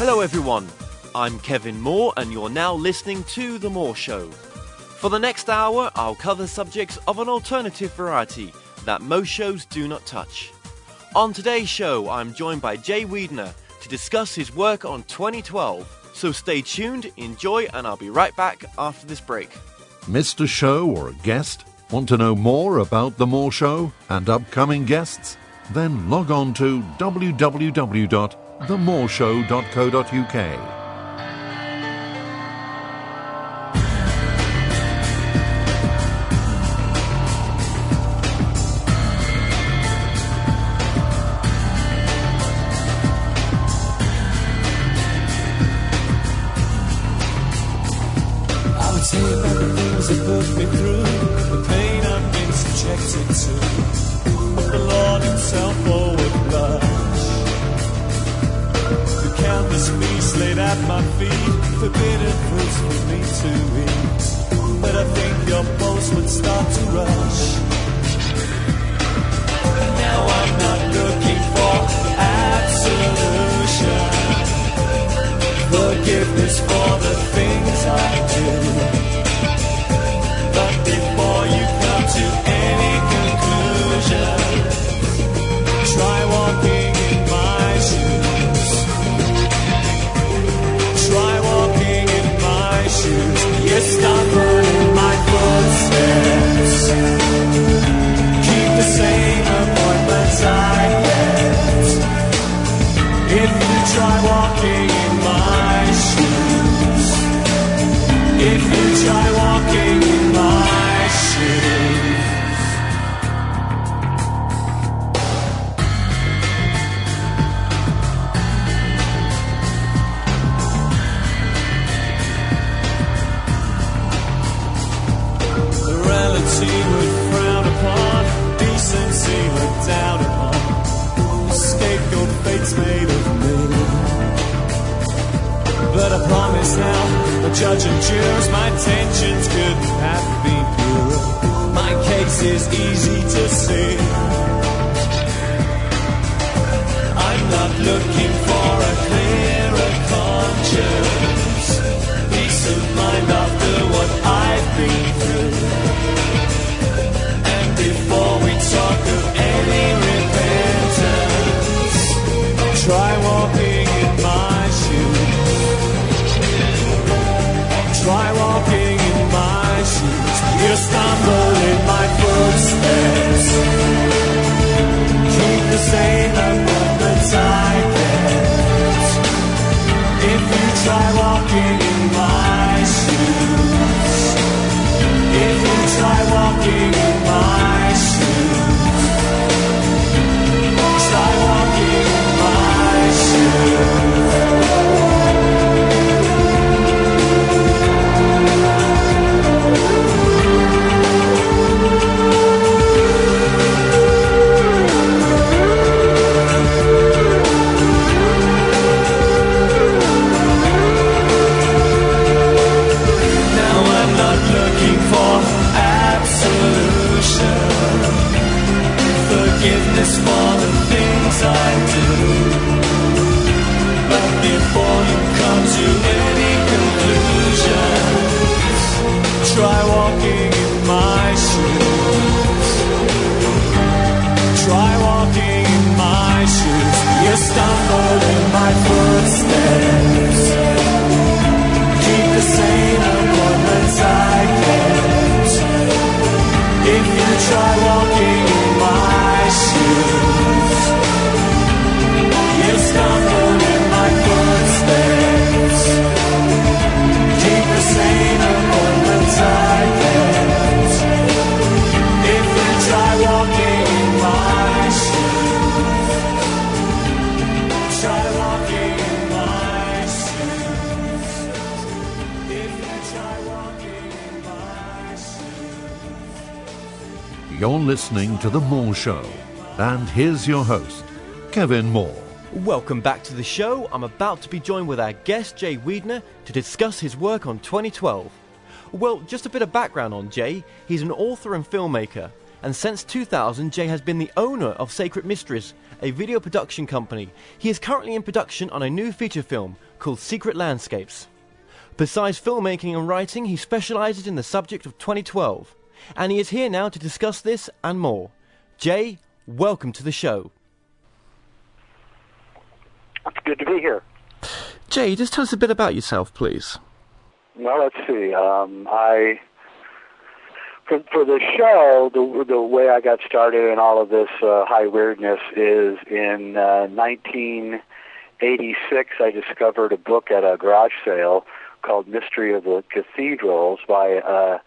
Hello, everyone. I'm Kevin Moore, and you're now listening to The Moore Show. For the next hour, I'll cover subjects of an alternative variety that most shows do not touch. On today's show, I'm joined by Jay Weidner to discuss his work on 2012. So stay tuned, enjoy, and I'll be right back after this break. Missed a show or a guest? Want to know more about The Moore Show and upcoming guests? Then log on to www.themooreshow.co.uk. I walking in my shoes, if you try walking And here's your host, Kevin Moore. Welcome back to the show. I'm about to be joined with our guest, Jay Weidner, to discuss his work on 2012. Well, just a bit of background on Jay. He's an author and filmmaker, and since 2000, Jay has been the owner of Sacred Mysteries, a video production company. He is currently in production on a new feature film, called Secret Landscapes. Besides filmmaking and writing, he specializes in the subject of 2012, and he is here now to discuss this and more. Jay, welcome to the show. It's good to be here. Jay, just tell us a bit about yourself, please. Well, let's see. Um, I for for the show, the the way I got started in all of this uh, high weirdness is in uh, 1986. I discovered a book at a garage sale called Mystery of the Cathedrals by a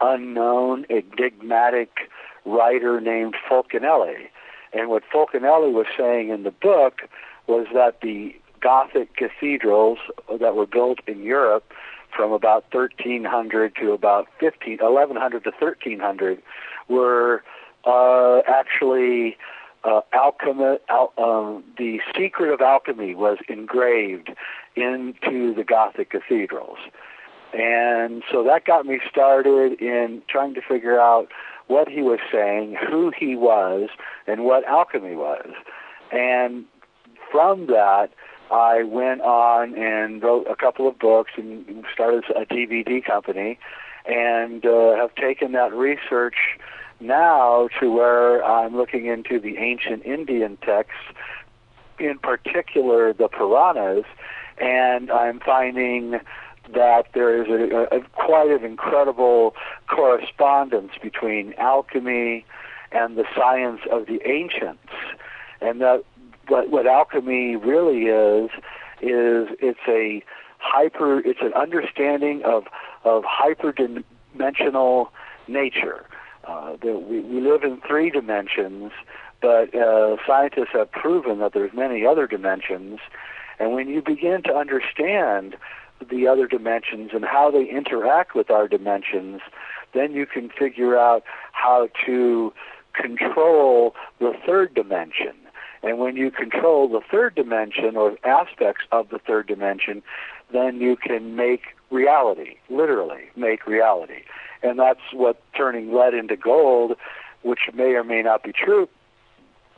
unknown enigmatic writer named Fulcanelli. And what Fulcanelli was saying in the book was that the Gothic cathedrals that were built in Europe from about 1300 to about 15, 1100 to 1300 were uh, actually uh, alchemy, al- um, the secret of alchemy was engraved into the Gothic cathedrals. And so that got me started in trying to figure out what he was saying, who he was, and what alchemy was. And from that, I went on and wrote a couple of books and started a DVD company and uh, have taken that research now to where I'm looking into the ancient Indian texts, in particular the Puranas, and I'm finding that there is a, a, quite an incredible correspondence between alchemy and the science of the ancients, and that what what alchemy really is is it's a hyper it's an understanding of of hyperdimensional nature. Uh, we, we live in three dimensions, but uh, scientists have proven that there's many other dimensions. And when you begin to understand the other dimensions and how they interact with our dimensions, then you can figure out how to control the third dimension. And when you control the third dimension or aspects of the third dimension, then you can make reality, literally make reality. And that's what turning lead into gold, which may or may not be true,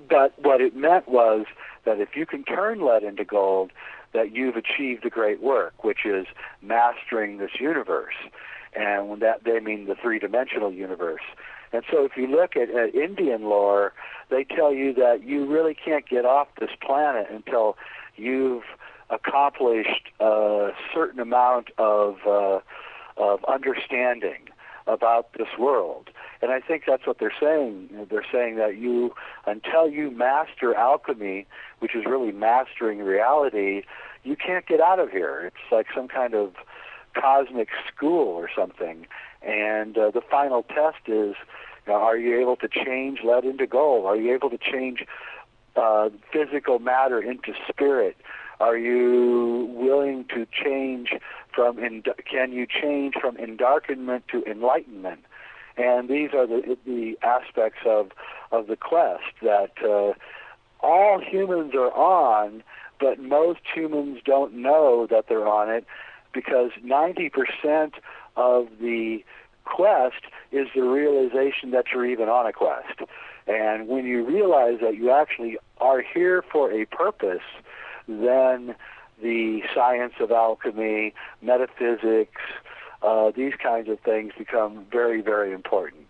but what it meant was that if you can turn lead into gold, that you've achieved a great work, which is mastering this universe. And when that they mean the three-dimensional universe. And so if you look at, at Indian lore, they tell you that you really can't get off this planet until you've accomplished a certain amount of uh, of understanding about this world. And I think that's what they're saying. They're saying that you, until you master alchemy, which is really mastering reality, you can't get out of here. It's like some kind of cosmic school or something. And uh, the final test is, you know, are you able to change lead into gold? Are you able to change uh, physical matter into spirit? Are you willing to change from? In, can you change from endarkenment to enlightenment? And these are the the aspects of of the quest that uh, all humans are on, but most humans don't know that they're on it because 90% of the quest is the realization that you're even on a quest. And when you realize that you actually are here for a purpose, then the science of alchemy, metaphysics, uh, these kinds of things become very, very important.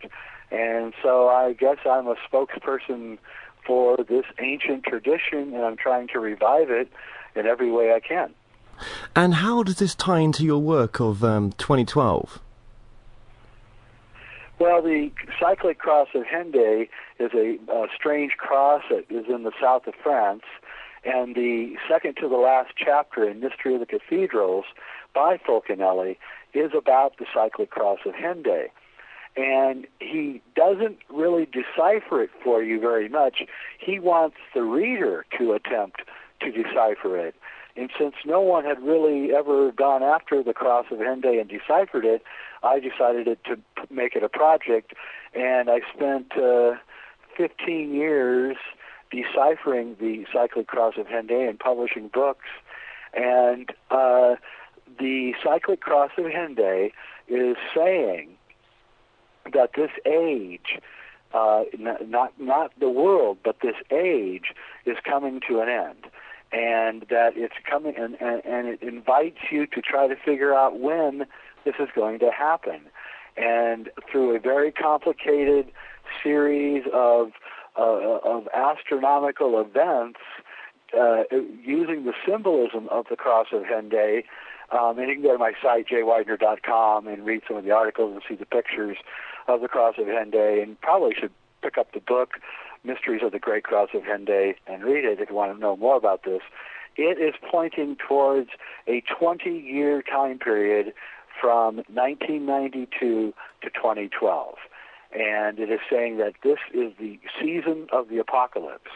And so I guess I'm a spokesperson for this ancient tradition, and I'm trying to revive it in every way I can. And how does this tie into your work of um, 2012? Well, the cyclic cross of Hendaye is a, a strange cross that is in the south of France, and the second to the last chapter in Mystery of the Cathedrals by Fulcanelli is about the cyclic cross of Hendaye. And he doesn't really decipher it for you very much. He wants the reader to attempt to decipher it. And since no one had really ever gone after the cross of Hendaye and deciphered it, I decided to make it a project. And I spent uh, 15 years deciphering the cyclic cross of Hendaye and publishing books. And uh, the cyclic cross of Hendaye is saying that this age, uh, not not the world, but this age is coming to an end, and that it's coming and, and, and it invites you to try to figure out when this is going to happen. And through a very complicated series of uh, of astronomical events, uh, using the symbolism of the cross of Hendaye. Um, and you can go to my site, jayweidner.com, and read some of the articles and see the pictures of the cross of Hendaye. And probably should pick up the book, Mysteries of the Great Cross of Hendaye, and read it if you want to know more about this. It is pointing towards a 20-year time period from 1992 to 2012. And it is saying that this is the season of the apocalypse.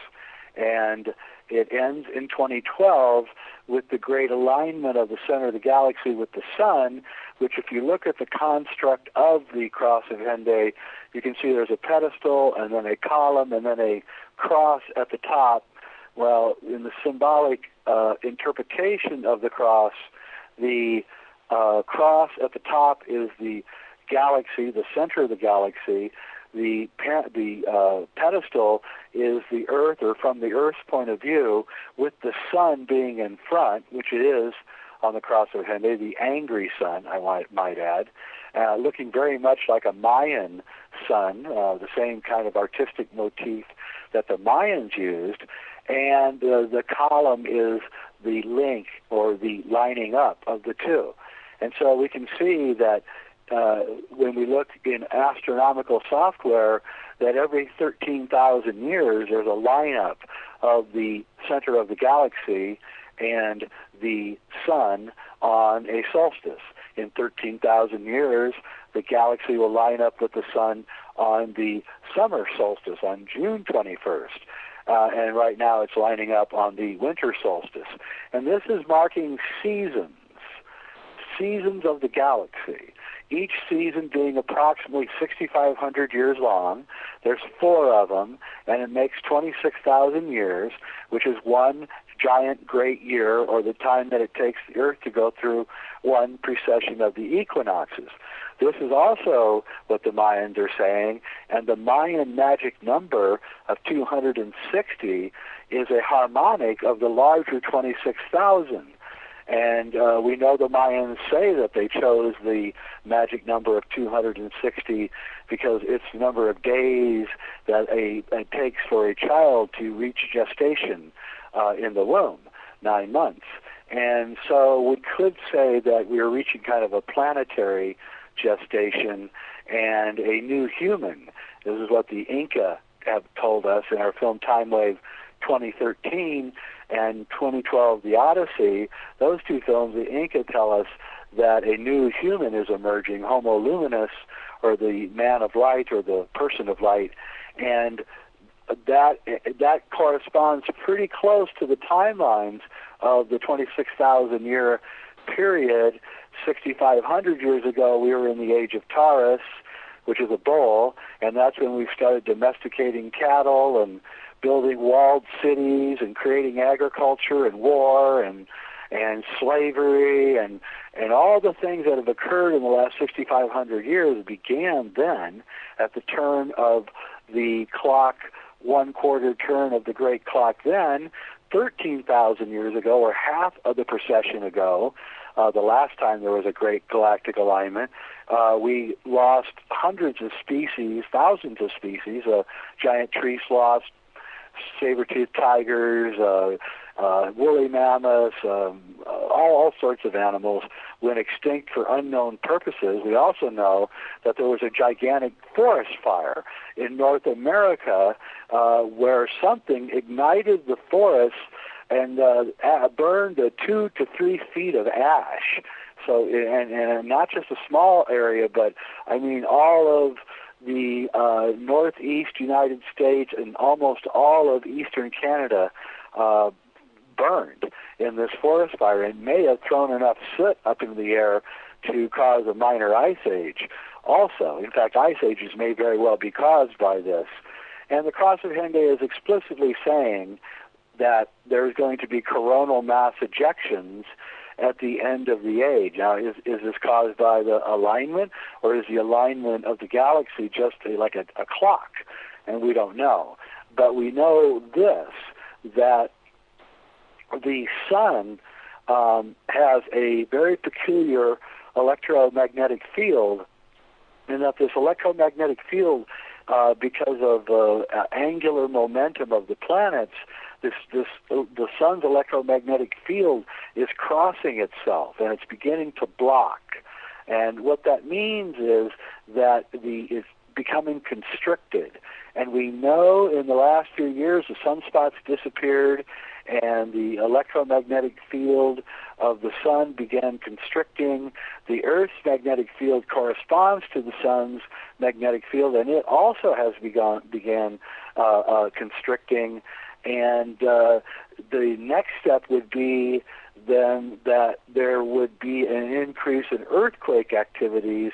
And it ends in 2012 with the great alignment of the center of the galaxy with the sun, which if you look at the construct of the cross of Hendaye, you can see there's a pedestal and then a column and then a cross at the top. Well, in the symbolic uh, interpretation of the cross, the uh, cross at the top is the galaxy, the center of the galaxy, the the uh, pedestal is the Earth, or from the Earth's point of view, with the sun being in front, which it is on the cross of Hendaye, the angry sun, I might, might add, uh, looking very much like a Mayan sun, uh, the same kind of artistic motif that the Mayans used, and uh, the column is the link or the lining up of the two. And so we can see that uh, when we look in astronomical software that every 13,000 years there's a lineup of the center of the galaxy and the sun on a solstice. In 13,000 years, the galaxy will line up with the sun on the summer solstice on June 21st. Uh, and right now it's lining up on the winter solstice. And this is marking seasons, seasons of the galaxy each season being approximately 6,500 years long. There's four of them, and it makes 26,000 years, which is one giant great year, or the time that it takes the Earth to go through one precession of the equinoxes. This is also what the Mayans are saying, and the Mayan magic number of 260 is a harmonic of the larger 26,000. And uh, we know the Mayans say that they chose the magic number of 260 because it's the number of days that a, it takes for a child to reach gestation uh, in the womb, nine months. And so we could say that we are reaching kind of a planetary gestation and a new human. This is what the Inca have told us in our film Time Wave 2013 and 2012 The Odyssey, those two films, the Inca tell us that a new human is emerging, Homo luminous, or the man of light, or the person of light, and that that corresponds pretty close to the timelines of the 26,000 year period. 6,500 years ago, we were in the age of Taurus, which is a bull, and that's when we started domesticating cattle and building walled cities and creating agriculture and war and and slavery and and all the things that have occurred in the last 6500 years began then at the turn of the clock one quarter turn of the great clock then 13,000 years ago or half of the precession ago uh, the last time there was a great galactic alignment, uh, we lost hundreds of species, thousands of species, uh, giant tree sloths, saber-toothed tigers, uh, uh, woolly mammoths, um, all, all sorts of animals went extinct for unknown purposes. We also know that there was a gigantic forest fire in North America uh, where something ignited the forest and uh, burned uh, two to three feet of ash. So, and, and not just a small area, but I mean all of the uh, northeast United States and almost all of eastern Canada uh, burned in this forest fire and may have thrown enough soot up into the air to cause a minor ice age also. In fact, ice ages may very well be caused by this. And the Cross of Hendaye is explicitly saying that there's going to be coronal mass ejections at the end of the age. Now, is, is this caused by the alignment, or is the alignment of the galaxy just a, like a, a clock? And we don't know. But we know this, that the sun um, has a very peculiar electromagnetic field, and that this electromagnetic field, uh, because of uh, angular momentum of the planets, this this the sun's electromagnetic field is crossing itself, and it's beginning to block. And what that means is that the is becoming constricted. And we know in the last few years the sunspots disappeared and the electromagnetic field of the sun began constricting. The Earth's magnetic field corresponds to the sun's magnetic field, and it also has begun began uh, uh, constricting. And uh, the next step would be then that there would be an increase in earthquake activities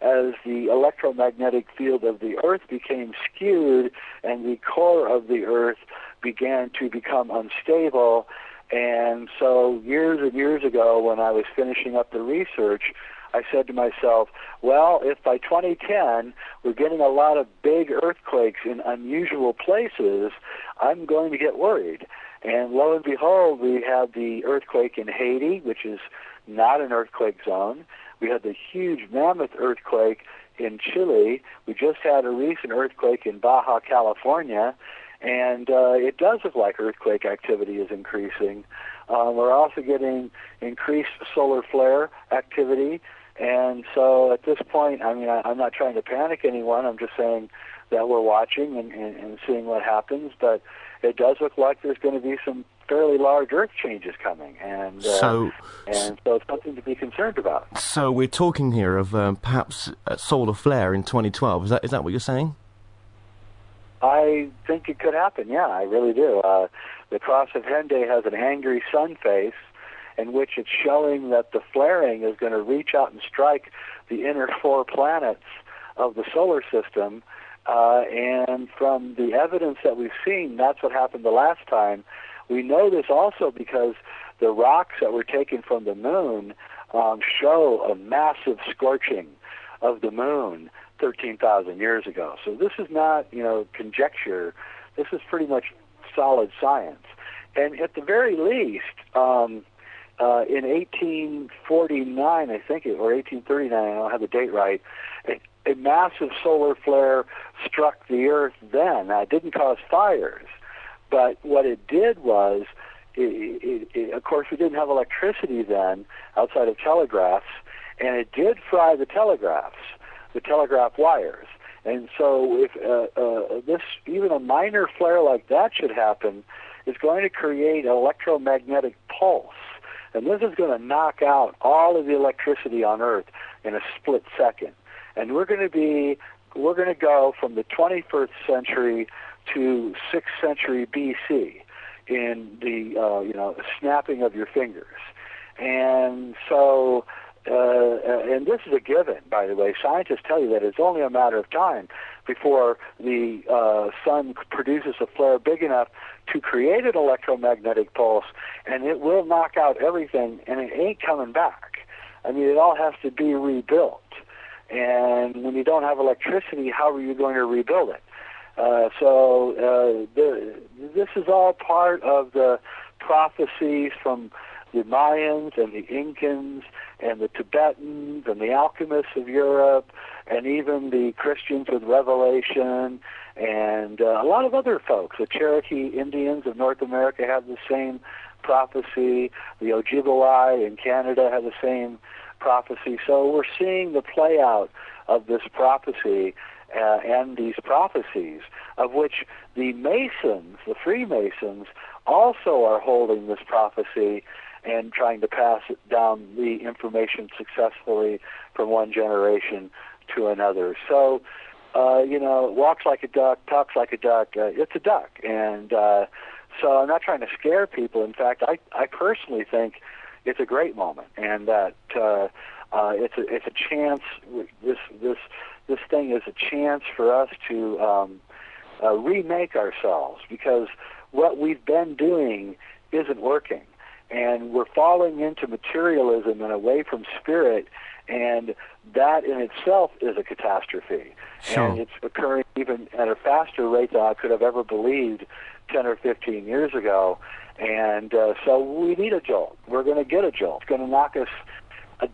as the electromagnetic field of the Earth became skewed and the core of the Earth began to become unstable. And so, years and years ago, when I was finishing up the research, I said to myself, well, if by 2010 we're getting a lot of big earthquakes in unusual places, I'm going to get worried. And lo and behold, we had the earthquake in Haiti, which is not an earthquake zone. We had the huge mammoth earthquake in Chile. We just had a recent earthquake in Baja California, and uh, it does look like earthquake activity is increasing. Uh, we're also getting increased solar flare activity, and so at this point, I mean, I, I'm not trying to panic anyone. I'm just saying that we're watching and, and, and seeing what happens, but it does look like there's going to be some fairly large earth changes coming, and uh, So- and so it's something to be concerned about. So we're talking here of um, perhaps a solar flare in 2012. Is that is that what you're saying? I think it could happen. Yeah, I really do. Uh, the Cross of Hendaye has an angry sun face, in which it's showing that the flaring is going to reach out and strike the inner four planets of the solar system. Uh, and from the evidence that we've seen, that's what happened the last time. We know this also because the rocks that were taken from the moon um, show a massive scorching of the moon 13,000 years ago. So this is not, you know, conjecture. This is pretty much solid science. And at the very least, um, uh, in 1849, I think, it, or 1839, I don't have the date right, a, a massive solar flare struck the Earth then. Now, it didn't cause fires, but what it did was, it, it, it, of course, we didn't have electricity then outside of telegraphs, and it did fry the telegraphs, the telegraph wires. And so, if uh, uh, this, even a minor flare like that should happen, is going to create an electromagnetic pulse. And this is going to knock out all of the electricity on Earth in a split second. And we're going to be, we're going to go from the 21st century to 6th century BC in the, uh, you know, snapping of your fingers. And so, uh, and this is a given, by the way. Scientists tell you that it's only a matter of time before the uh, sun produces a flare big enough to create an electromagnetic pulse, and it will knock out everything, and it ain't coming back. I mean, it all has to be rebuilt. And when you don't have electricity, how are you going to rebuild it? Uh, so uh, the, this is all part of the prophecies from the Mayans and the Incans and the Tibetans and the alchemists of Europe and even the Christians with Revelation and uh, a lot of other folks. The Cherokee Indians of North America have the same prophecy. The Ojibwe in Canada have the same prophecy. So we're seeing the play out of this prophecy uh, and these prophecies, of which the Masons, the Freemasons, also are holding this prophecy and trying to pass it down the information successfully from one generation to another. So, uh, you know, walks like a duck, talks like a duck. Uh, it's a duck, and uh, so I'm not trying to scare people. In fact, I I personally think it's a great moment, and that uh, uh, it's a it's a chance. This this this thing is a chance for us to um, uh, remake ourselves because what we've been doing isn't working, and we're falling into materialism and away from spirit, and that in itself is a catastrophe, Sure. and it's occurring even at a faster rate than I could have ever believed 10 or 15 years ago. And uh, so we need a jolt. We're going to get a jolt. It's going to knock us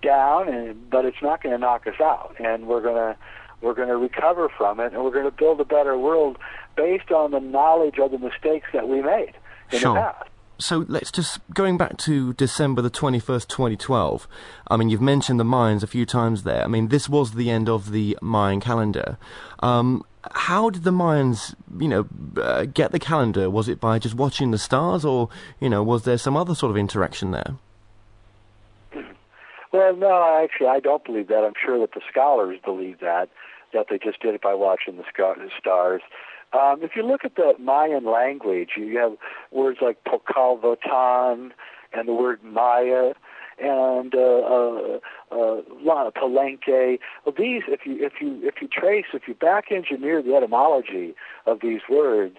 down, and but it's not going to knock us out. And we're going to we're going to recover from it, and we're going to build a better world based on the knowledge of the mistakes that we made in Sure. the past. So let's just going back to December the twenty first, twenty twelve. I mean, you've mentioned the Mayans a few times there. I mean, this was the end of the Mayan calendar. Um, how did the Mayans, you know, uh, get the calendar? Was it by just watching the stars, or you know, was there some other sort of interaction there? Well, no, actually, I don't believe that. I'm sure that the scholars believe that, that they just did it by watching the stars. Um, if you look at the Mayan language, you have words like Pacal Votan and the word Maya and uh, uh, uh, La- Palenque. Well, these, if you if you if you trace, if you back engineer the etymology of these words,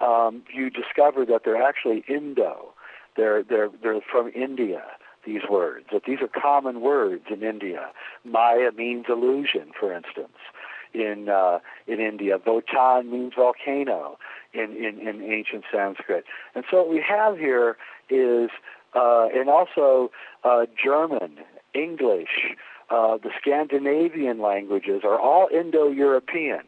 um, you discover that they're actually Indo. They're they're they're from India. These words that these are common words in India. Maya means illusion, for instance, in uh, in India. Votan means volcano in, in in ancient Sanskrit. And so what we have here is uh, and also uh, German, English, uh, the Scandinavian languages are all Indo-European.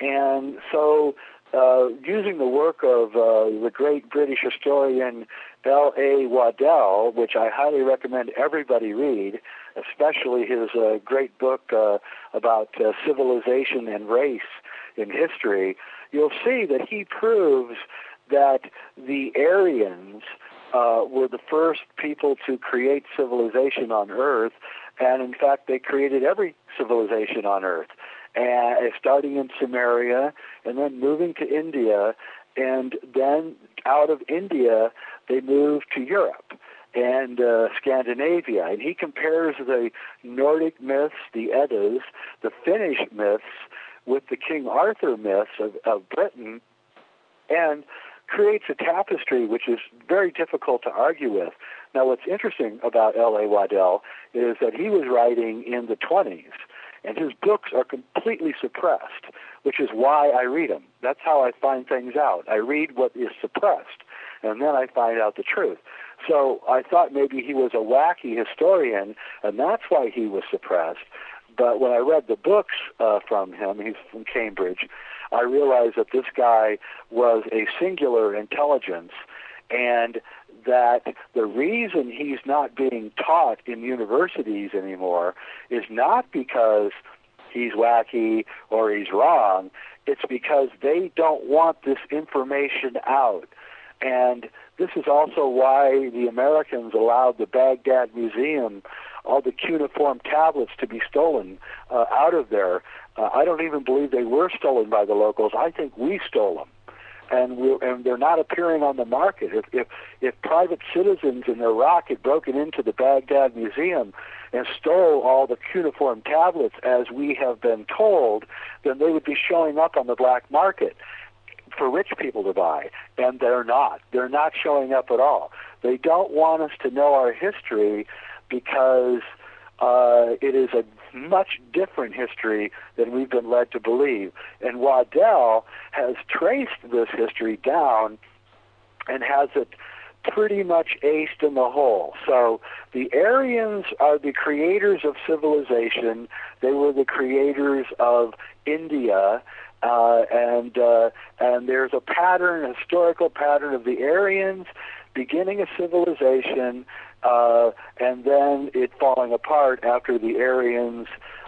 And so, uh, using the work of uh, the great British historian L.A. Waddell, which I highly recommend everybody read, especially his uh, great book uh, about uh, civilization and race in history, you'll see that he proves that the Aryans uh, were the first people to create civilization on Earth, and in fact, they created every civilization on Earth. And starting in Sumeria and then moving to India, and then out of India they moved to Europe and uh, Scandinavia. And he compares the Nordic myths, the Eddas, the Finnish myths, with the King Arthur myths of, of Britain, and creates a tapestry which is very difficult to argue with. Now, what's interesting about L.A. Waddell is that he was writing in the 20s, and his books are completely suppressed, which is why I read them. That's how I find things out. I read what is suppressed, and then I find out the truth. So I thought maybe he was a wacky historian, and that's why he was suppressed. But when I read the books uh, from him, he's from Cambridge, I realized that this guy was a singular intelligence and that the reason he's not being taught in universities anymore is not because he's wacky or he's wrong. It's because they don't want this information out. And this is also why the Americans allowed the Baghdad Museum all the cuneiform tablets to be stolen uh, out of there. Uh, I don't even believe they were stolen by the locals. I think we stole them. And, we and they're not appearing on the market. If, if if private citizens in Iraq had broken into the Baghdad Museum and stole all the cuneiform tablets, as we have been told, then they would be showing up on the black market for rich people to buy, and they're not. They're not showing up at all. They don't want us to know our history because uh, it is a much different history than we've been led to believe. And Waddell has traced this history down and has it pretty much aced in the hole. So the Aryans are the creators of civilization. They were the creators of India. Uh, and uh, and there's a pattern, a historical pattern of the Aryans beginning a civilization, uh, and then it falling apart after the Aryans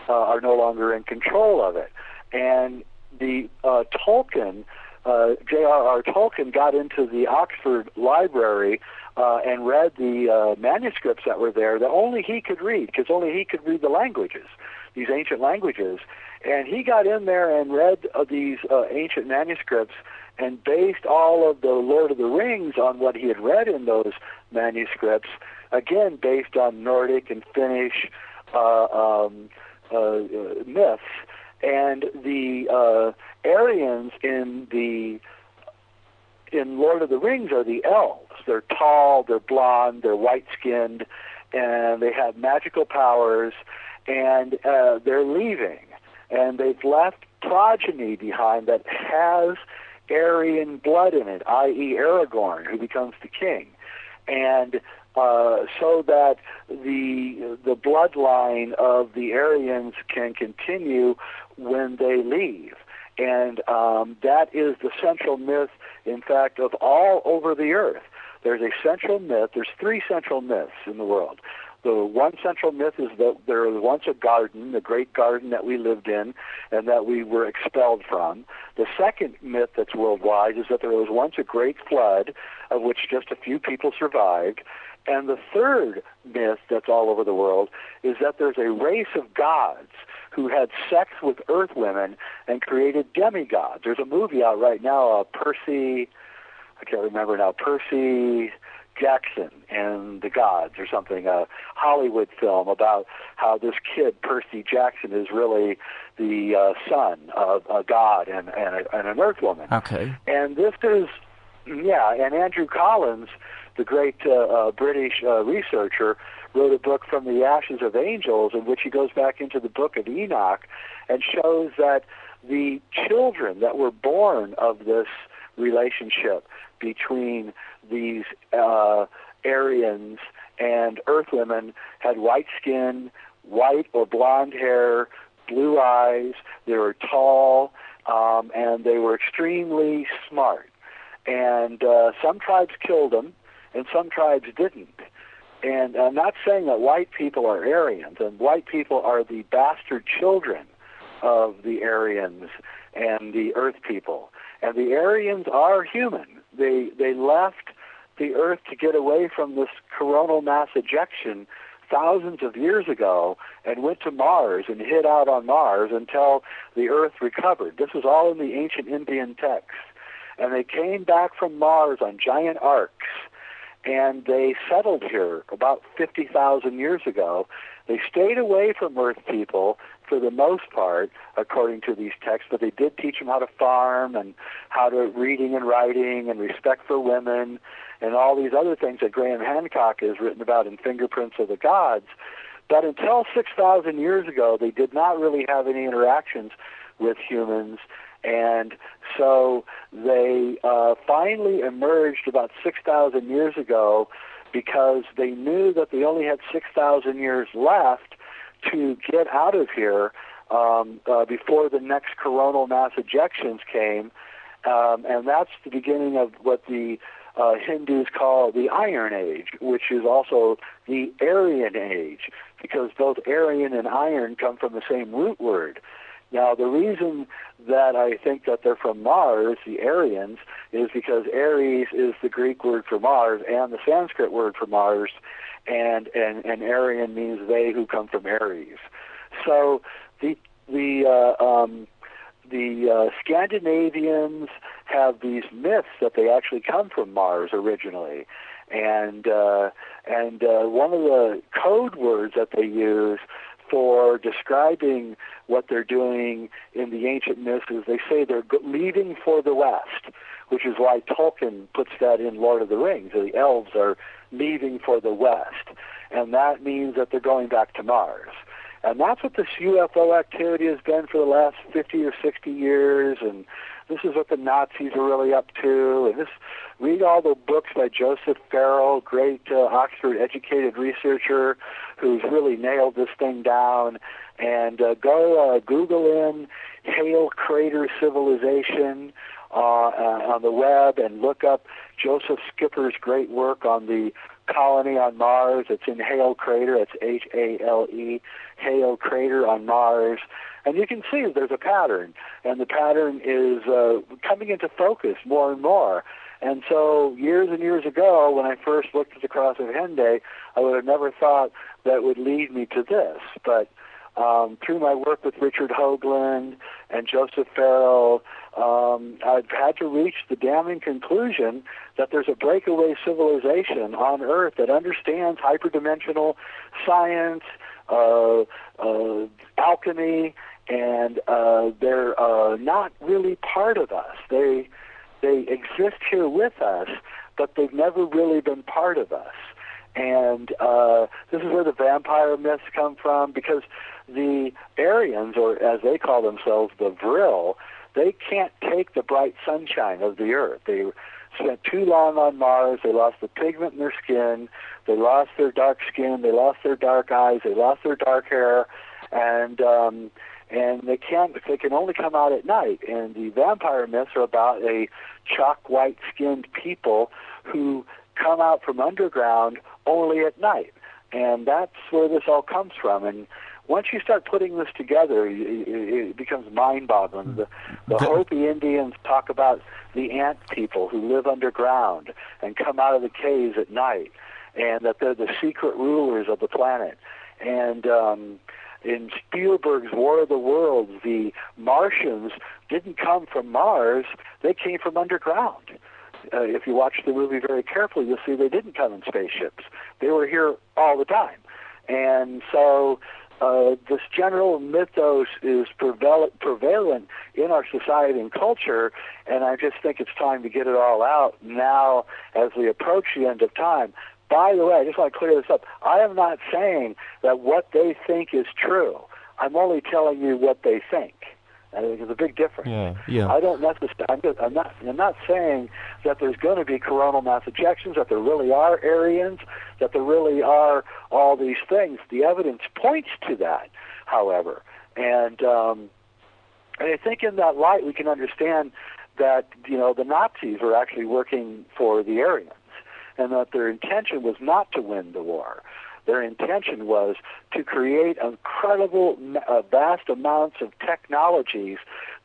uh, are no longer in control of it. And the uh, Tolkien, uh, J.R.R. Tolkien, got into the Oxford Library uh, and read the uh, manuscripts that were there that only he could read, because only he could read the languages, these ancient languages. And he got in there and read uh, these uh, ancient manuscripts and based all of the Lord of the Rings on what he had read in those manuscripts, again based on Nordic and Finnish uh, um, uh, uh, myths, and the uh, Aryans in the in Lord of the Rings are the elves. They're tall, they're blonde, they're white-skinned, and they have magical powers, and uh, they're leaving. And they've left progeny behind that has Aryan blood in it, i.e., Aragorn, who becomes the king, and uh, so that the the bloodline of the Aryans can continue when they leave. And um, that is the central myth, in fact, of all over the earth. There's a central myth. There's three central myths in the world. The one central myth is that there was once a garden, the great garden that we lived in and that we were expelled from. The second myth that's worldwide is that there was once a great flood of which just a few people survived. And the third myth that's all over the world is that there's a race of gods who had sex with earth women and created demigods. There's a movie out right now, uh, Percy, I can't remember now, Percy Jackson and the Gods or something, a Hollywood film about how this kid, Percy Jackson, is really the uh, son of a god and, and, a, and an earth woman. Okay. And this is, yeah, and Andrew Collins, the great uh, uh, British uh, researcher, wrote a book from the ashes of angels in which he goes back into the book of Enoch and shows that the children that were born of this relationship between these uh, Aryans and Earth women had white skin, white or blonde hair, blue eyes. They were tall, um, and they were extremely smart. And uh, some tribes killed them, and some tribes didn't. And I'm not saying that white people are Aryans, and white people are the bastard children of the Aryans and the Earth people. And the Aryans are human. They they left the Earth to get away from this coronal mass ejection thousands of years ago and went to Mars and hid out on Mars until the Earth recovered. This was all in the ancient Indian texts. And they came back from Mars on giant arks and they settled here about 50,000 years ago. They stayed away from Earth people for the most part, according to these texts, but they did teach them how to farm and how to reading and writing and respect for women and all these other things that Graham Hancock has written about in Fingerprints of the Gods. But until 6,000 years ago, they did not really have any interactions with humans. And so they uh, finally emerged about 6,000 years ago because they knew that they only had 6,000 years left to get out of here um, uh, before the next coronal mass ejections came. Um, and that's the beginning of what the uh, Hindus call the Iron Age, which is also the Aryan Age, because both Aryan and Iron come from the same root word. Now, the reason that I think that they're from Mars, the Aryans, is because Aries is the Greek word for Mars and the Sanskrit word for Mars, and and and Aryan means they who come from Aries. So the the uh, um, the uh, Scandinavians have these myths that they actually come from Mars originally, and uh, and uh, one of the code words that they use for describing what they're doing in the ancient myths is they say they're leaving for the west, which is why Tolkien puts that in Lord of the Rings. The elves are leaving for the west, and that means that they're going back to Mars. And that's what this UFO activity has been for the last 50 or 60 years, and this is what the Nazis are really up to. And this, read all the books by Joseph Farrell, great uh, Oxford educated researcher who's really nailed this thing down. And uh, go uh, Google in Hale Crater Civilization uh, uh, on the web and look up Joseph Skipper's great work on the colony on Mars. It's in Hale Crater. It's H-A-L-E, Hale Crater on Mars. And you can see there's a pattern, and the pattern is uh, coming into focus more and more. And so years and years ago, when I first looked at the Cross of Hendaye, I would have never thought that would lead me to this. But um, through my work with Richard Hoagland and Joseph Farrell, um, I've had to reach the damning conclusion that there's a breakaway civilization on Earth that understands hyperdimensional science, uh, uh, alchemy, and uh, they're uh, not really part of us. They they exist here with us, but they've never really been part of us. And uh, this is where the vampire myths come from, because the Aryans, or as they call themselves, the Vril, they can't take the bright sunshine of the Earth. They spent too long on Mars. They lost the pigment in their skin. They lost their dark skin. They lost their dark eyes. They lost their dark hair, and um, and they can't. They can only come out at night. And the vampire myths are about a chalk white skinned people who come out from underground only at night. And that's where this all comes from. And once you start putting this together, it, becomes mind-boggling. The, the Hopi Indians talk about the ant people who live underground and come out of the caves at night, and that they're the secret rulers of the planet. And um, in Spielberg's War of the Worlds, the Martians didn't come from Mars; they came from underground. Uh, if you watch the movie very carefully, you'll see they didn't come in spaceships. They were here all the time, and so uh, this general mythos is prevalent, in our society and culture, and I just think it's time to get it all out now as we approach the end of time. By the way, I just want to clear this up. I am not saying that what they think is true. I'm only telling you what they think. I think there's a big difference. Yeah, yeah. I don't necessarily. I'm, I'm not. I'm not saying that there's going to be coronal mass ejections. That there really are Aryans. That there really are all these things. The evidence points to that, however, and um, and I think in that light we can understand that you know the Nazis were actually working for the Aryans, and that their intention was not to win the war. Their intention was to create incredible, uh, vast amounts of technologies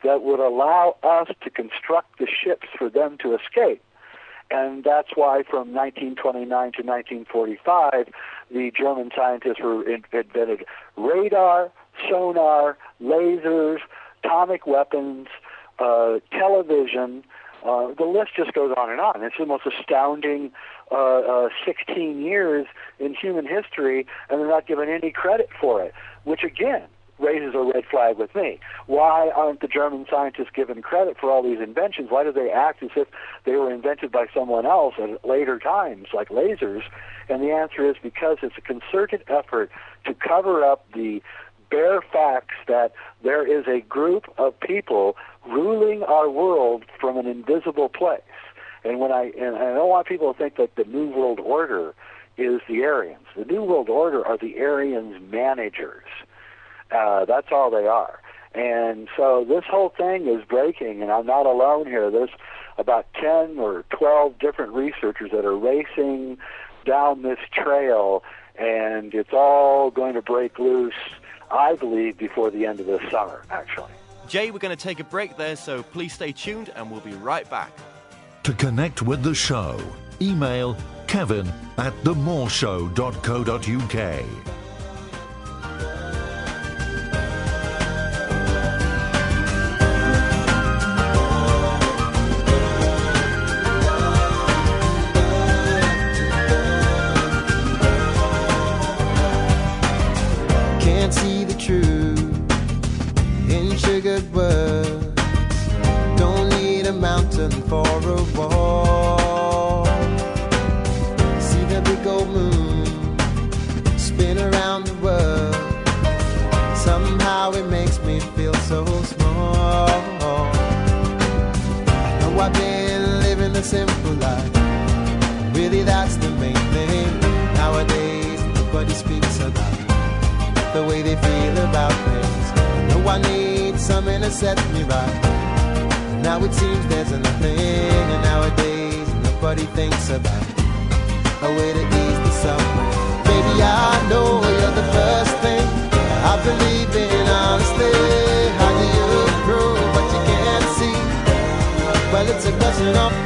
that would allow us to construct the ships for them to escape. And that's why from 1929 to 1945, the German scientists were invented radar, sonar, lasers, atomic weapons, uh, television. Uh, the list just goes on and on. It's the most astounding uh, uh, 16 years in human history, and they're not given any credit for it, which again raises a red flag with me. Why aren't the German scientists given credit for all these inventions? Why do they act as if they were invented by someone else at later times, like lasers? And the answer is because it's a concerted effort to cover up the bare facts that there is a group of people ruling our world from an invisible place. And when I and I don't want people to think that the New World Order is the Aryans. The New World Order are the Aryans managers. Uh, that's all they are. And so this whole thing is breaking, and I'm not alone here. There's about 10 or 12 different researchers that are racing down this trail, and it's all going to break loose, I believe, before the end of this summer, actually. Jay, we're going to take a break there, so please stay tuned, and we'll be right back. To connect with the show, email kevin at themoreshow.co.uk. set me right. Now it seems there's nothing, and nowadays nobody thinks about a way to ease the suffering. Baby, I know you're the first thing I believe in honestly. How do you prove what you can't see? Well, it's a question of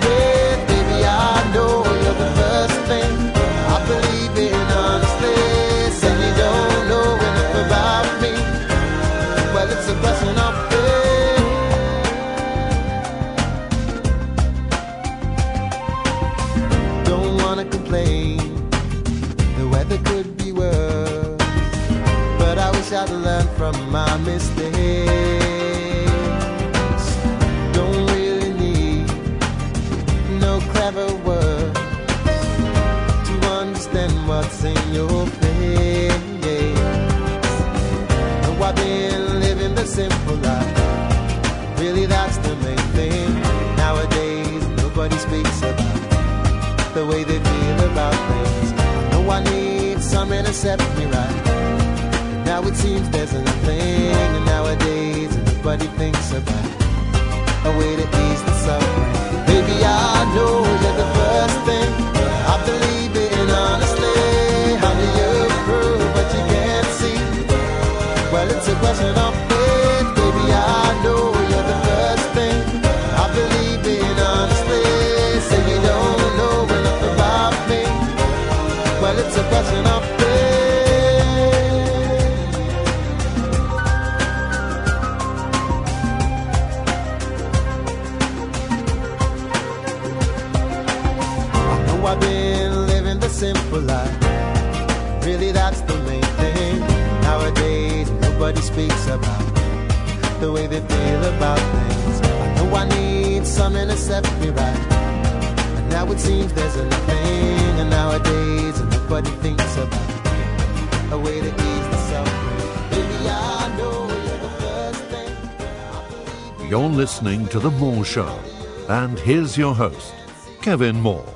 here's your host, Kevin Moore.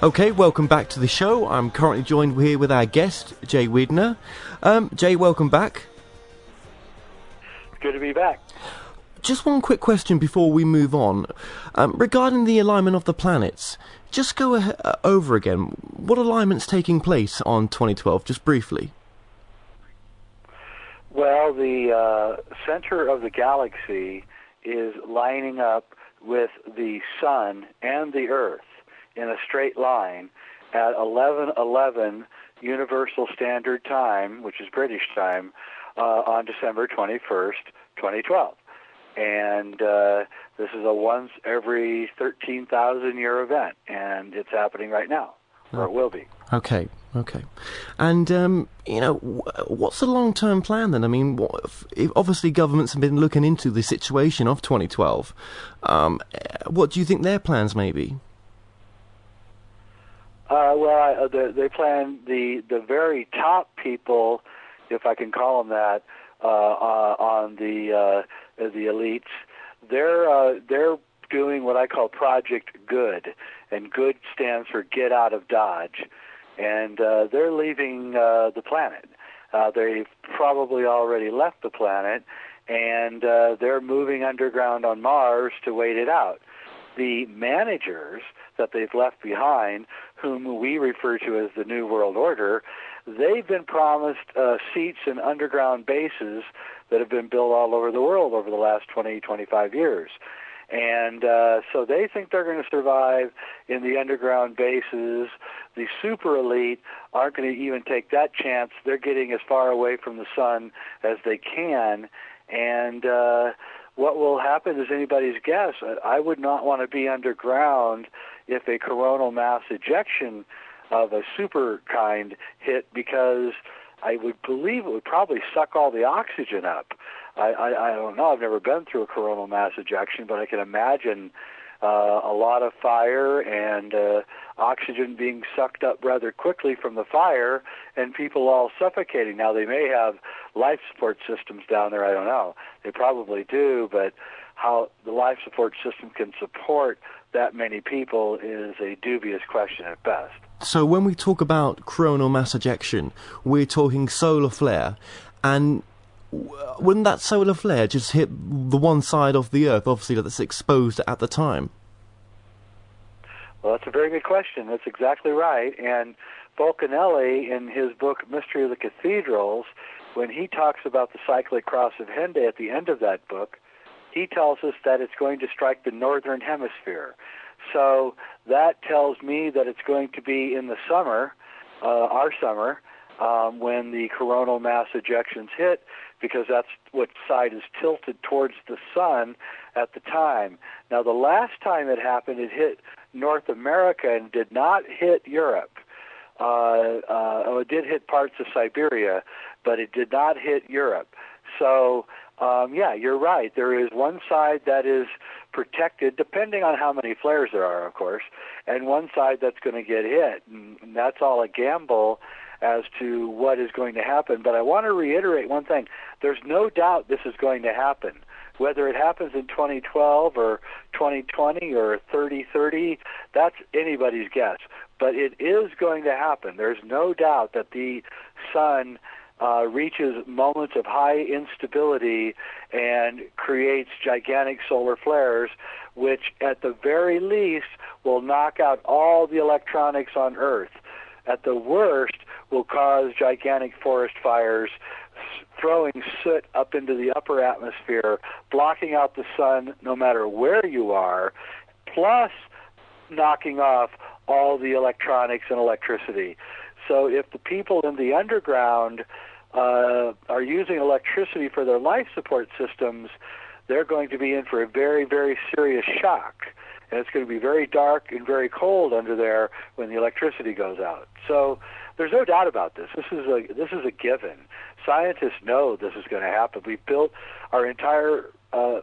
Okay, welcome back to the show. I'm currently joined here with our guest, Jay Weidner. Um, Jay, welcome back. Good to be back. Just one quick question before we move on. Um, regarding the alignment of the planets, just go ahe- uh, over again. What alignment's taking place on 2012, just briefly? Well, the uh, center of the galaxy is lining up with the sun and the earth in a straight line at 11:11 Universal Standard Time, which is British time, uh, on December 21st, 2012. And uh, this is a once every 13,000 year event, and it's happening right now, or it will be. Okay, okay. And, um, you know, what's the long term plan then? I mean, what, if, obviously governments have been looking into the situation of 2012. Um, what do you think their plans may be? Uh, well, I, uh, they, plan the the very top people, if I can call them that, uh, uh, on the uh, the elites. They're they're doing what I call Project Good, and Good stands for Get Out of Dodge, and uh, they're leaving uh, the planet. Uh, they've probably already left the planet, and uh, they're moving underground on Mars to wait it out. The managers that they've left behind, whom we refer to as the New World Order, they've been promised uh, seats in underground bases that have been built all over the world over the last 20, 25 years. And uh, so they think they're going to survive in the underground bases. The super elite aren't going to even take that chance. They're getting as far away from the sun as they can. And uh, what will happen is anybody's guess. I would not want to be underground if a coronal mass ejection of a super kind hit because I would believe it would probably suck all the oxygen up. I, I, I don't know. I've never been through a coronal mass ejection, but I can imagine uh, a lot of fire and uh, oxygen being sucked up rather quickly from the fire, and people all suffocating. Now they may have life support systems down there. I don't know. They probably do, but how the life support system can support that many people is a dubious question at best. So when we talk about coronal mass ejection, we're talking solar flare, and wouldn't that solar flare just hit the one side of the Earth, obviously that's exposed at the time? Well, that's a very good question. That's exactly right. And Fulcanelli, in his book Mystery of the Cathedrals, when he talks about the cyclic cross of Hendaye at the end of that book, he tells us that it's going to strike the northern hemisphere. So that tells me that it's going to be in the summer, uh, our summer, um, when the coronal mass ejections hit, because that's what side is tilted towards the sun at the time. Now, the last time it happened, it hit North America and did not hit Europe. Uh, uh, oh, it did hit parts of Siberia, but it did not hit Europe. So, um, yeah, you're right. There is one side that is protected, depending on how many flares there are, of course, and one side that's going to get hit. And, and that's all a gamble as to what is going to happen. But I want to reiterate one thing. There's no doubt this is going to happen. Whether it happens in 2012 or 2020 or 3030, that's anybody's guess. But it is going to happen. There's no doubt that the sun uh, reaches moments of high instability and creates gigantic solar flares, which at the very least will knock out all the electronics on Earth. At the worst, will cause gigantic forest fires, throwing soot up into the upper atmosphere, blocking out the sun no matter where you are, plus knocking off all the electronics and electricity. So if the people in the underground uh, are using electricity for their life support systems, they're going to be in for a very, very serious shock. And it's going to be very dark and very cold under there when the electricity goes out. So there's no doubt about this. This is a this is a given. Scientists know this is going to happen. We've built our entire uh,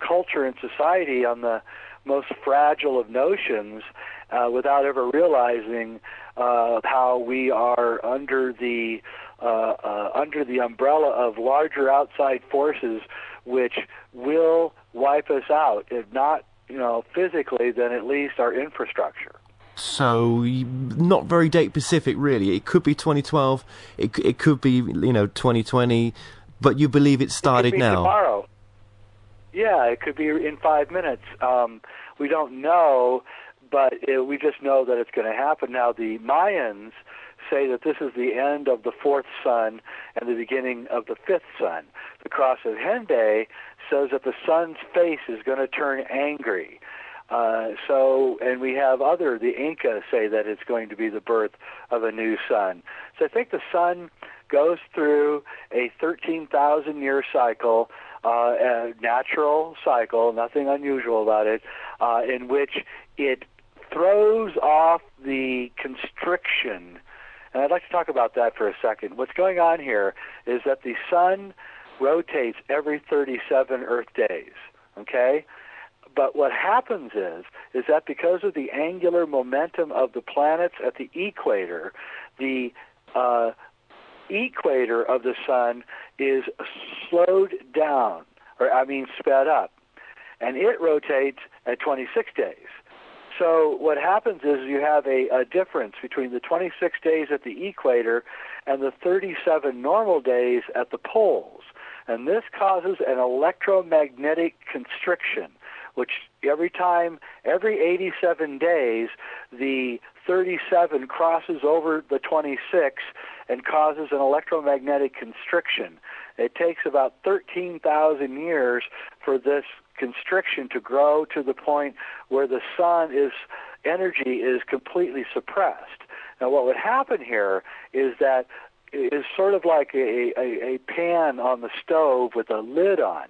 culture and society on the most fragile of notions uh, without ever realizing uh, how we are under the uh, uh, under the umbrella of larger outside forces which will wipe us out, if not you know physically, then at least our infrastructure. So not very date specific, really. It could be 2012. It it could be you know 2020, but you believe it started it could be now. Tomorrow. Yeah, it could be in five minutes. Um, we don't know, but it, we just know that it's going to happen. Now the Mayans say that this is the end of the fourth sun and the beginning of the fifth sun. The cross of Hendaye says that the sun's face is going to turn angry. Uh, so, and we have other, the Inca say that it's going to be the birth of a new sun. So I think the sun goes through a 13,000 year cycle, uh, a natural cycle, nothing unusual about it, uh, in which it throws off the constriction. And I'd like to talk about that for a second. What's going on here is that the sun rotates every 37 Earth days. Okay? But what happens is is that because of the angular momentum of the planets at the equator, the uh, equator of the sun is slowed down, or I mean sped up, and it rotates at 26 days. So what happens is you have a, a difference between the 26 days at the equator and the 37 normal days at the poles. And this causes an electromagnetic constriction which every time, every 87 days, the 37 crosses over the 26 and causes an electromagnetic constriction. It takes about 13,000 years for this constriction to grow to the point where the sun is energy is completely suppressed. Now, what would happen here is that is sort of like a, a, a pan on the stove with a lid on.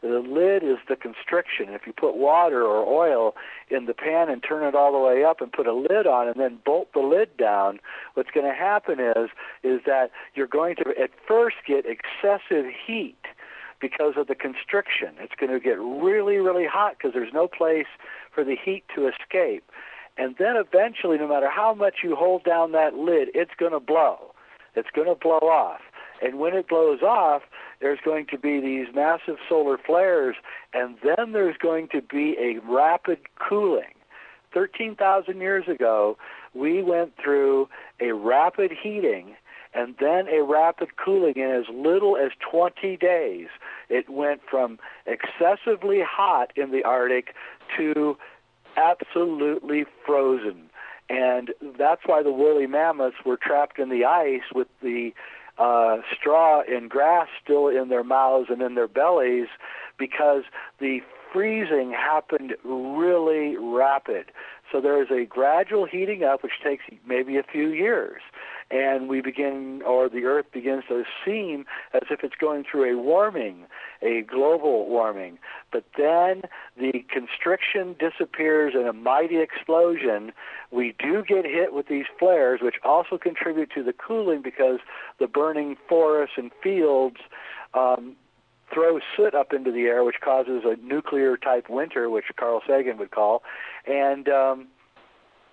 The lid is the constriction. If you put water or oil in the pan and turn it all the way up and put a lid on and then bolt the lid down, what's going to happen is is that you're going to at first get excessive heat because of the constriction. It's going to get really really hot because there's no place for the heat to escape. And then eventually no matter how much you hold down that lid, it's going to blow. It's going to blow off. And when it blows off, there's going to be these massive solar flares, and then there's going to be a rapid cooling. 13,000 years ago, we went through a rapid heating and then a rapid cooling in as little as 20 days. It went from excessively hot in the Arctic to absolutely frozen. And that's why the woolly mammoths were trapped in the ice with the uh, straw and grass still in their mouths and in their bellies because the freezing happened really rapid. So there is a gradual heating up, which takes maybe a few years and we begin, or the Earth begins to seem as if it's going through a warming, a global warming. But then the constriction disappears in a mighty explosion. We do get hit with these flares, which also contribute to the cooling because the burning forests and fields um, throw soot up into the air, which causes a nuclear type winter, which Carl Sagan would call, and um,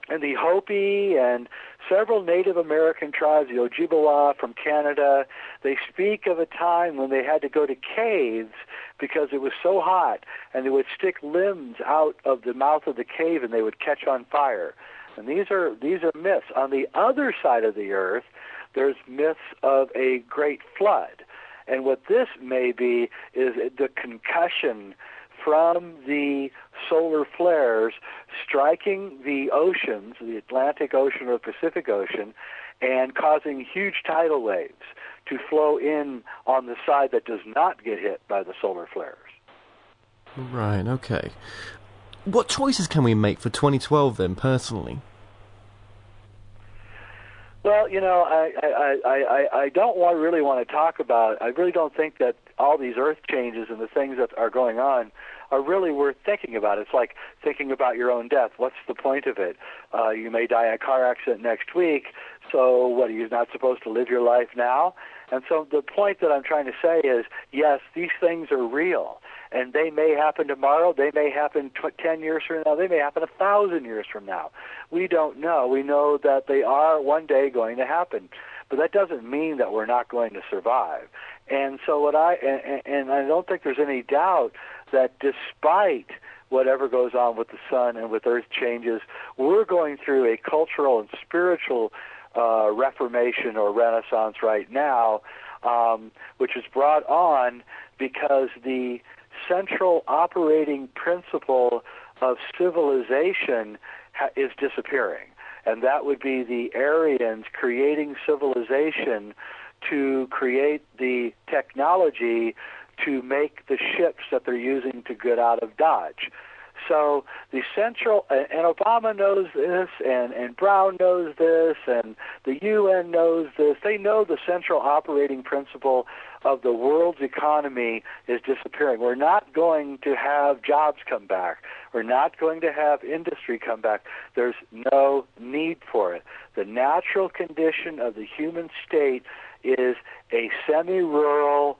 and the Hopi and several Native American tribes, the Ojibwa from Canada, they speak of a time when they had to go to caves because it was so hot, and they would stick limbs out of the mouth of the cave and they would catch on fire. And these are these are myths. On the other side of the earth, there's myths of a great flood. And what this may be is the concussion from the solar flares striking the oceans, the Atlantic Ocean or the Pacific Ocean, and causing huge tidal waves to flow in on the side that does not get hit by the solar flares. Right, okay. What choices can we make for 2012 then, personally? Well, you know, I I I I, I don't want really want to talk about. I really don't think that all these Earth changes and the things that are going on are really worth thinking about. It's like thinking about your own death. What's the point of it? Uh, you may die in a car accident next week, so what are you not supposed to live your life now? And so the point that I'm trying to say is, yes, these things are real, and they may happen tomorrow. They may happen tw- ten years from now. They may happen a thousand years from now. We don't know. We know that they are one day going to happen, but that doesn't mean that we're not going to survive. And so what I and, and I don't think there's any doubt that despite whatever goes on with the sun and with earth changes, we're going through a cultural and spiritual uh, reformation or renaissance right now, um, which is brought on because the central operating principle of civilization ha- is disappearing. And that would be the Aryans creating civilization to create the technology to make the ships that they're using to get out of Dodge. So the central, uh, and Obama knows this, and, and Brown knows this, and the UN knows this. They know the central operating principle of the world's economy is disappearing. We're not going to have jobs come back. We're not going to have industry come back. There's no need for it. The natural condition of the human state is a semi-rural,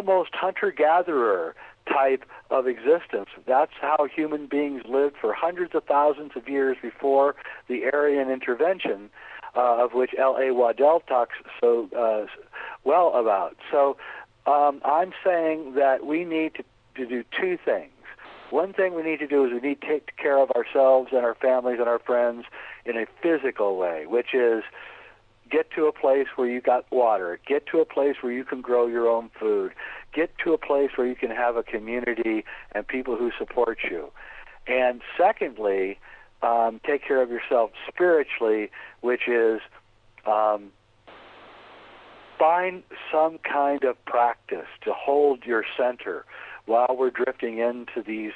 almost hunter-gatherer type of existence. That's how human beings lived for hundreds of thousands of years before the Aryan intervention, uh, of which L.A. Waddell talks so uh, well about. So um, I'm saying that we need to, to do two things. One thing we need to do is we need to take care of ourselves and our families and our friends in a physical way, which is get to a place where you got water, get to a place where you can grow your own food, get to a place where you can have a community and people who support you. And secondly, um, take care of yourself spiritually, which is um, find some kind of practice to hold your center while we're drifting into these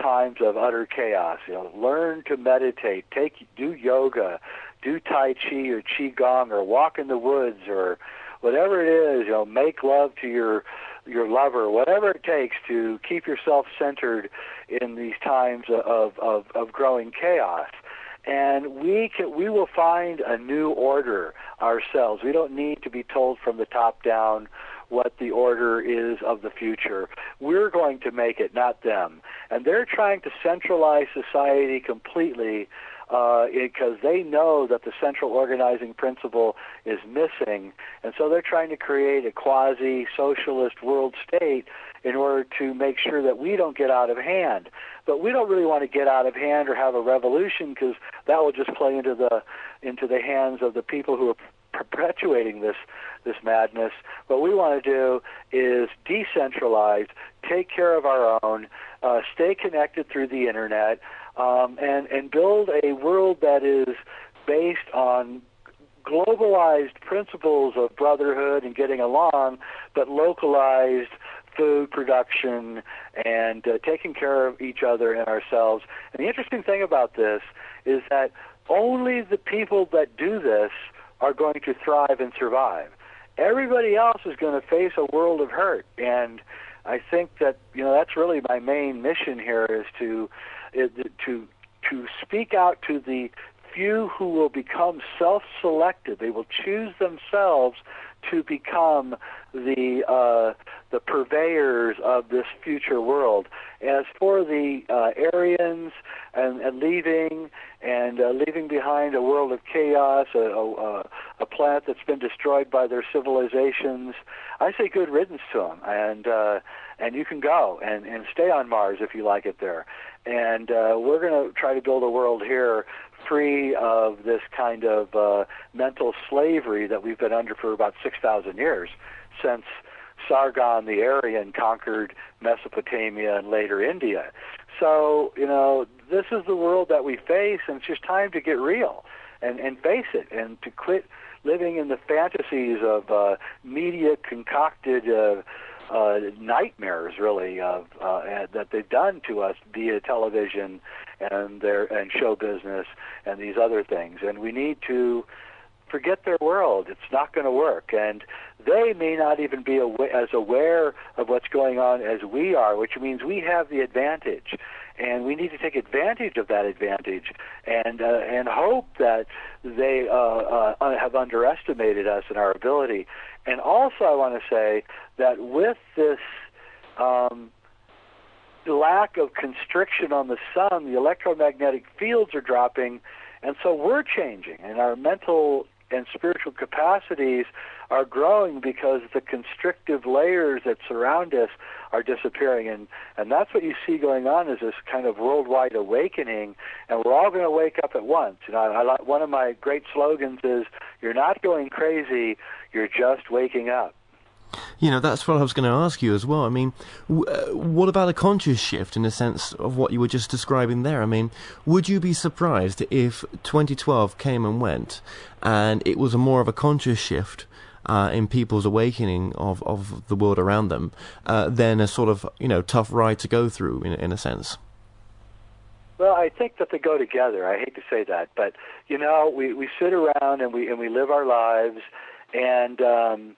times of utter chaos. You know, learn to meditate, take do yoga, do tai chi or qi gong or walk in the woods or whatever it is, you know, make love to your your lover, whatever it takes to keep yourself centered in these times of of, of growing chaos. And we can, we will find a new order ourselves. We don't need to be told from the top down what the order is of the future. We're going to make it, not them. And they're trying to centralize society completely uh, because they know that the central organizing principle is missing, and so they're trying to create a quasi-socialist world state in order to make sure that we don't get out of hand. But we don't really want to get out of hand or have a revolution because that will just play into the into the hands of the people who are perpetuating this this madness. What we want to do is decentralize, take care of our own, uh, stay connected through the internet, um, and and build a world that is based on globalized principles of brotherhood and getting along, but localized food production and uh, taking care of each other and ourselves. And the interesting thing about this is that only the people that do this are going to thrive and survive. Everybody else is going to face a world of hurt, and I think that you know that's really my main mission here is to to to speak out to the few who will become self-selected. They will choose themselves to become the uh, the purveyors of this future world. As for the uh, Aryans and, and leaving and uh, leaving behind a world of chaos, a, a, a planet that's been destroyed by their civilizations, I say good riddance to them, and uh, and you can go and and stay on Mars if you like it there. And uh, we're going to try to build a world here free of this kind of uh, mental slavery that we've been under for about 6,000 years since Sargon the Aryan conquered Mesopotamia and later India. So, you know, this is the world that we face, and it's just time to get real and, and face it and to quit living in the fantasies of uh, media concocted uh, uh, nightmares, really, of uh, that they've done to us via television and their and show business and these other things. And we need to forget their world. It's not going to work. And they may not even be awa- as aware of what's going on as we are, which means we have the advantage. And we need to take advantage of that advantage and uh, and hope that they uh, uh, have underestimated us and our ability. And also, I want to say that with this um, lack of constriction on the sun, the electromagnetic fields are dropping, and so we're changing, and our mental and spiritual capacities are growing because the constrictive layers that surround us are disappearing. And and that's what you see going on is this kind of worldwide awakening. And we're all going to wake up at once. You know I, I, one of my great slogans is you're not going crazy you're just waking up you know, that's what I was going to ask you as well. I mean, w- uh, what about a conscious shift in the sense of what you were just describing there? I mean, would you be surprised if 2012 came and went and it was a more of a conscious shift uh, in people's awakening of, of the world around them uh, than a sort of, you know, tough ride to go through in, in a sense? Well, I think that they go together. I hate to say that, but you know, we we sit around and we and we live our lives, and um,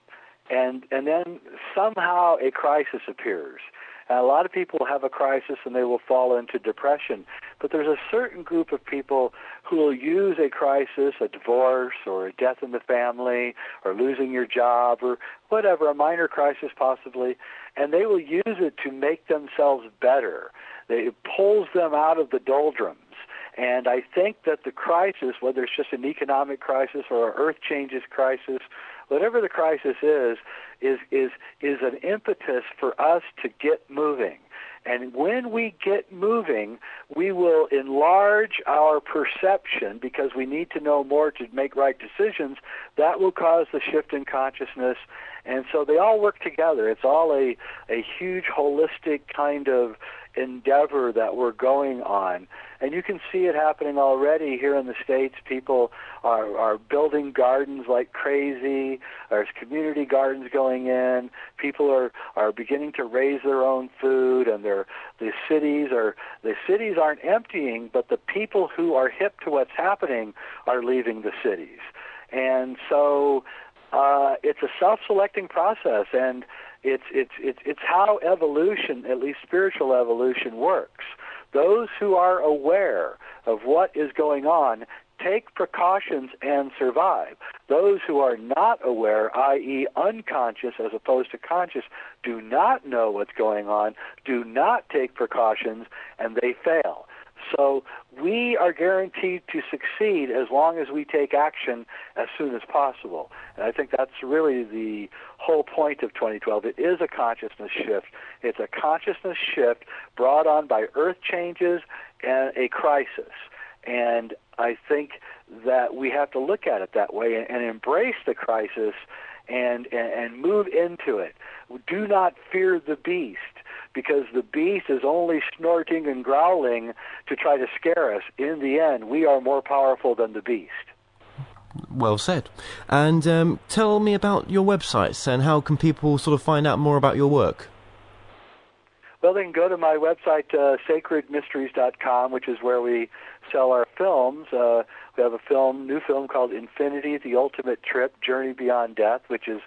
and and then somehow a crisis appears. And a lot of people have a crisis and they will fall into depression. But there's a certain group of people who will use a crisis, a divorce or a death in the family or losing your job or whatever, a minor crisis possibly, and they will use it to make themselves better. It pulls them out of the doldrums. And I think that the crisis, whether it's just an economic crisis or an earth changes crisis whatever the crisis is, is is is an impetus for us to get moving. And when we get moving, we will enlarge our perception because we need to know more to make right decisions. That will cause the shift in consciousness. And so they all work together. It's all a, a huge holistic kind of endeavor that we're going on. And you can see it happening already here in the States. People are, are building gardens like crazy. There's community gardens going in. People are, are beginning to raise their own food and they're, the cities are, the cities aren't emptying, but the people who are hip to what's happening are leaving the cities. And so, uh, it's a self-selecting process and it's, it's, it's, it's how evolution, at least spiritual evolution, works. Those who are aware of what is going on take precautions and survive. Those who are not aware, i.e., unconscious as opposed to conscious, do not know what's going on, do not take precautions, and they fail. So we are guaranteed to succeed as long as we take action as soon as possible. And I think that's really the whole point of 2012. It is a consciousness shift. It's a consciousness shift brought on by earth changes and a crisis. And I think that we have to look at it that way and, and embrace the crisis and, and, and move into it. Do not fear the beast because the beast is only snorting and growling to try to scare us. In the end, we are more powerful than the beast. Well said. And um, tell me about your websites and how can people sort of find out more about your work? Well, they can go to my website, uh, sacredmysteries.com, which is where we sell our films. Uh, we have a film, new film called Infinity: The Ultimate Trip: Journey Beyond Death, which is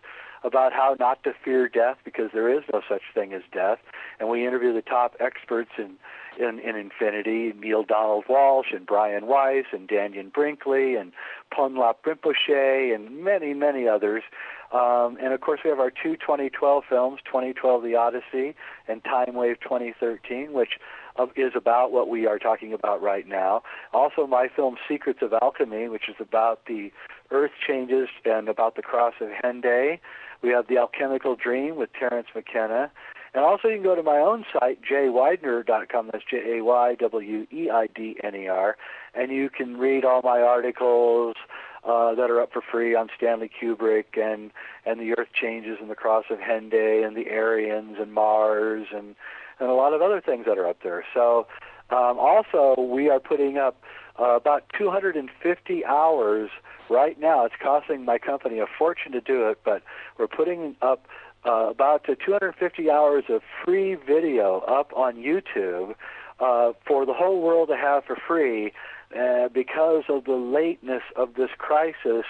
about how not to fear death because there is no such thing as death. And we interview the top experts in in, in Infinity, Neale Donald Walsch and Brian Weiss and Dannion Brinkley and Punlap Rinpoche and many, many others. Um, and of course, we have our two 2012 films, 2012 The Odyssey and Time Wave 2013, which uh, is about what we are talking about right now. Also, my film Secrets of Alchemy, which is about the Earth changes and about the cross of Hendaye. We have The Alchemical Dream with Terence McKenna. And also, you can go to my own site, jayweidner.com. That's J A Y W E I D N E R. And you can read all my articles uh, that are up for free on Stanley Kubrick and, and the Earth changes and the cross of Hendaye and the Aryans and Mars and, and a lot of other things that are up there. So, um, also, we are putting up uh, about 250 hours right now. It's costing my company a fortune to do it, but we're putting up uh, about 250 hours of free video up on YouTube uh, for the whole world to have for free. Uh, because of the lateness of this crisis,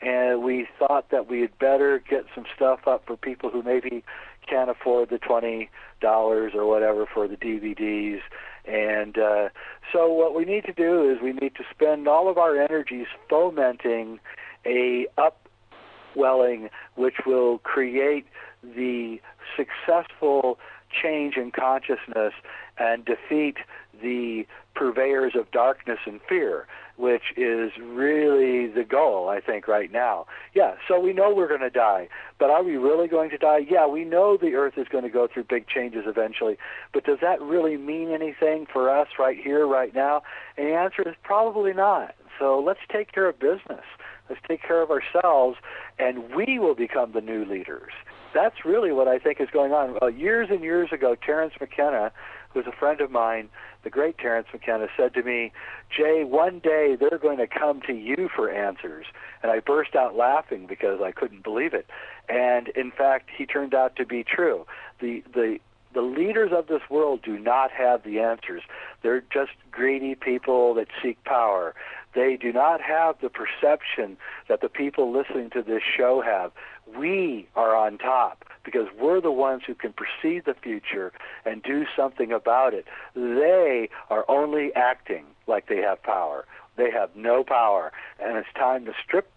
and we thought that we had better get some stuff up for people who maybe can't afford the twenty dollars or whatever for the DVDs. And uh, so, what we need to do is we need to spend all of our energies fomenting a upwelling which will create the successful change in consciousness and defeat the purveyors of darkness and fear, which is really the goal, I think, right now. Yeah, so we know we're going to die, but are we really going to die? Yeah, we know the earth is going to go through big changes eventually, but does that really mean anything for us right here, right now? And the answer is probably not. So let's take care of business. Let's take care of ourselves, and we will become the new leaders. That's really what I think is going on. Uh, years and years ago, Terence McKenna, who's a friend of mine, the great Terence McKenna, said to me, Jay, one day they're going to come to you for answers. And I burst out laughing because I couldn't believe it. And in fact, he turned out to be true. The, the, the leaders of this world do not have the answers. They're just greedy people that seek power. They do not have the perception that the people listening to this show have. We are on top because we're the ones who can perceive the future and do something about it. They are only acting like they have power. They have no power. And it's time to strip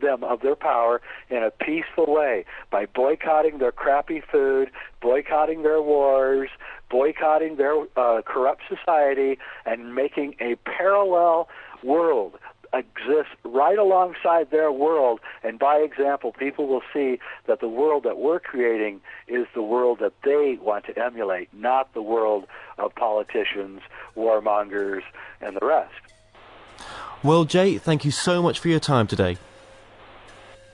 them of their power in a peaceful way by boycotting their crappy food, boycotting their wars, boycotting their uh, corrupt society, and making a parallel world exist right alongside their world, and by example, people will see that the world that we're creating is the world that they want to emulate, not the world of politicians, warmongers, and the rest. Well, Jay, thank you so much for your time today.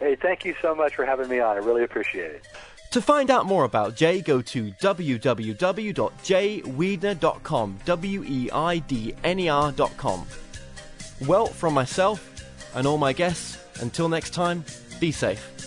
Hey, thank you so much for having me on. I really appreciate it. To find out more about Jay, go to www.jayweidner.com, W E I D N E R.com. Well, from myself and all my guests, until next time, be safe.